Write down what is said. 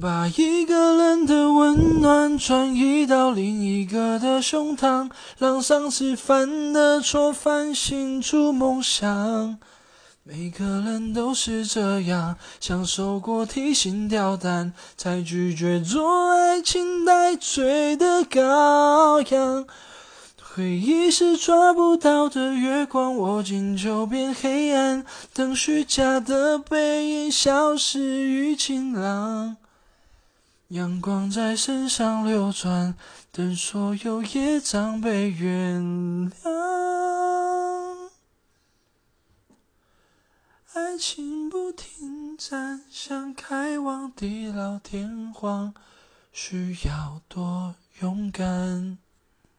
把一个人的温暖转移到另一个的胸膛，让上次犯的错反省出梦想。每个人都是这样，享受过提心吊胆，才拒绝做爱情待罪的羔羊。回忆是抓不到的月光，握紧就变黑暗。等虚假的背影消失于晴朗，阳光在身上流转，等所有业障被原谅。爱情不停站，想开往地老天荒，需要多勇敢。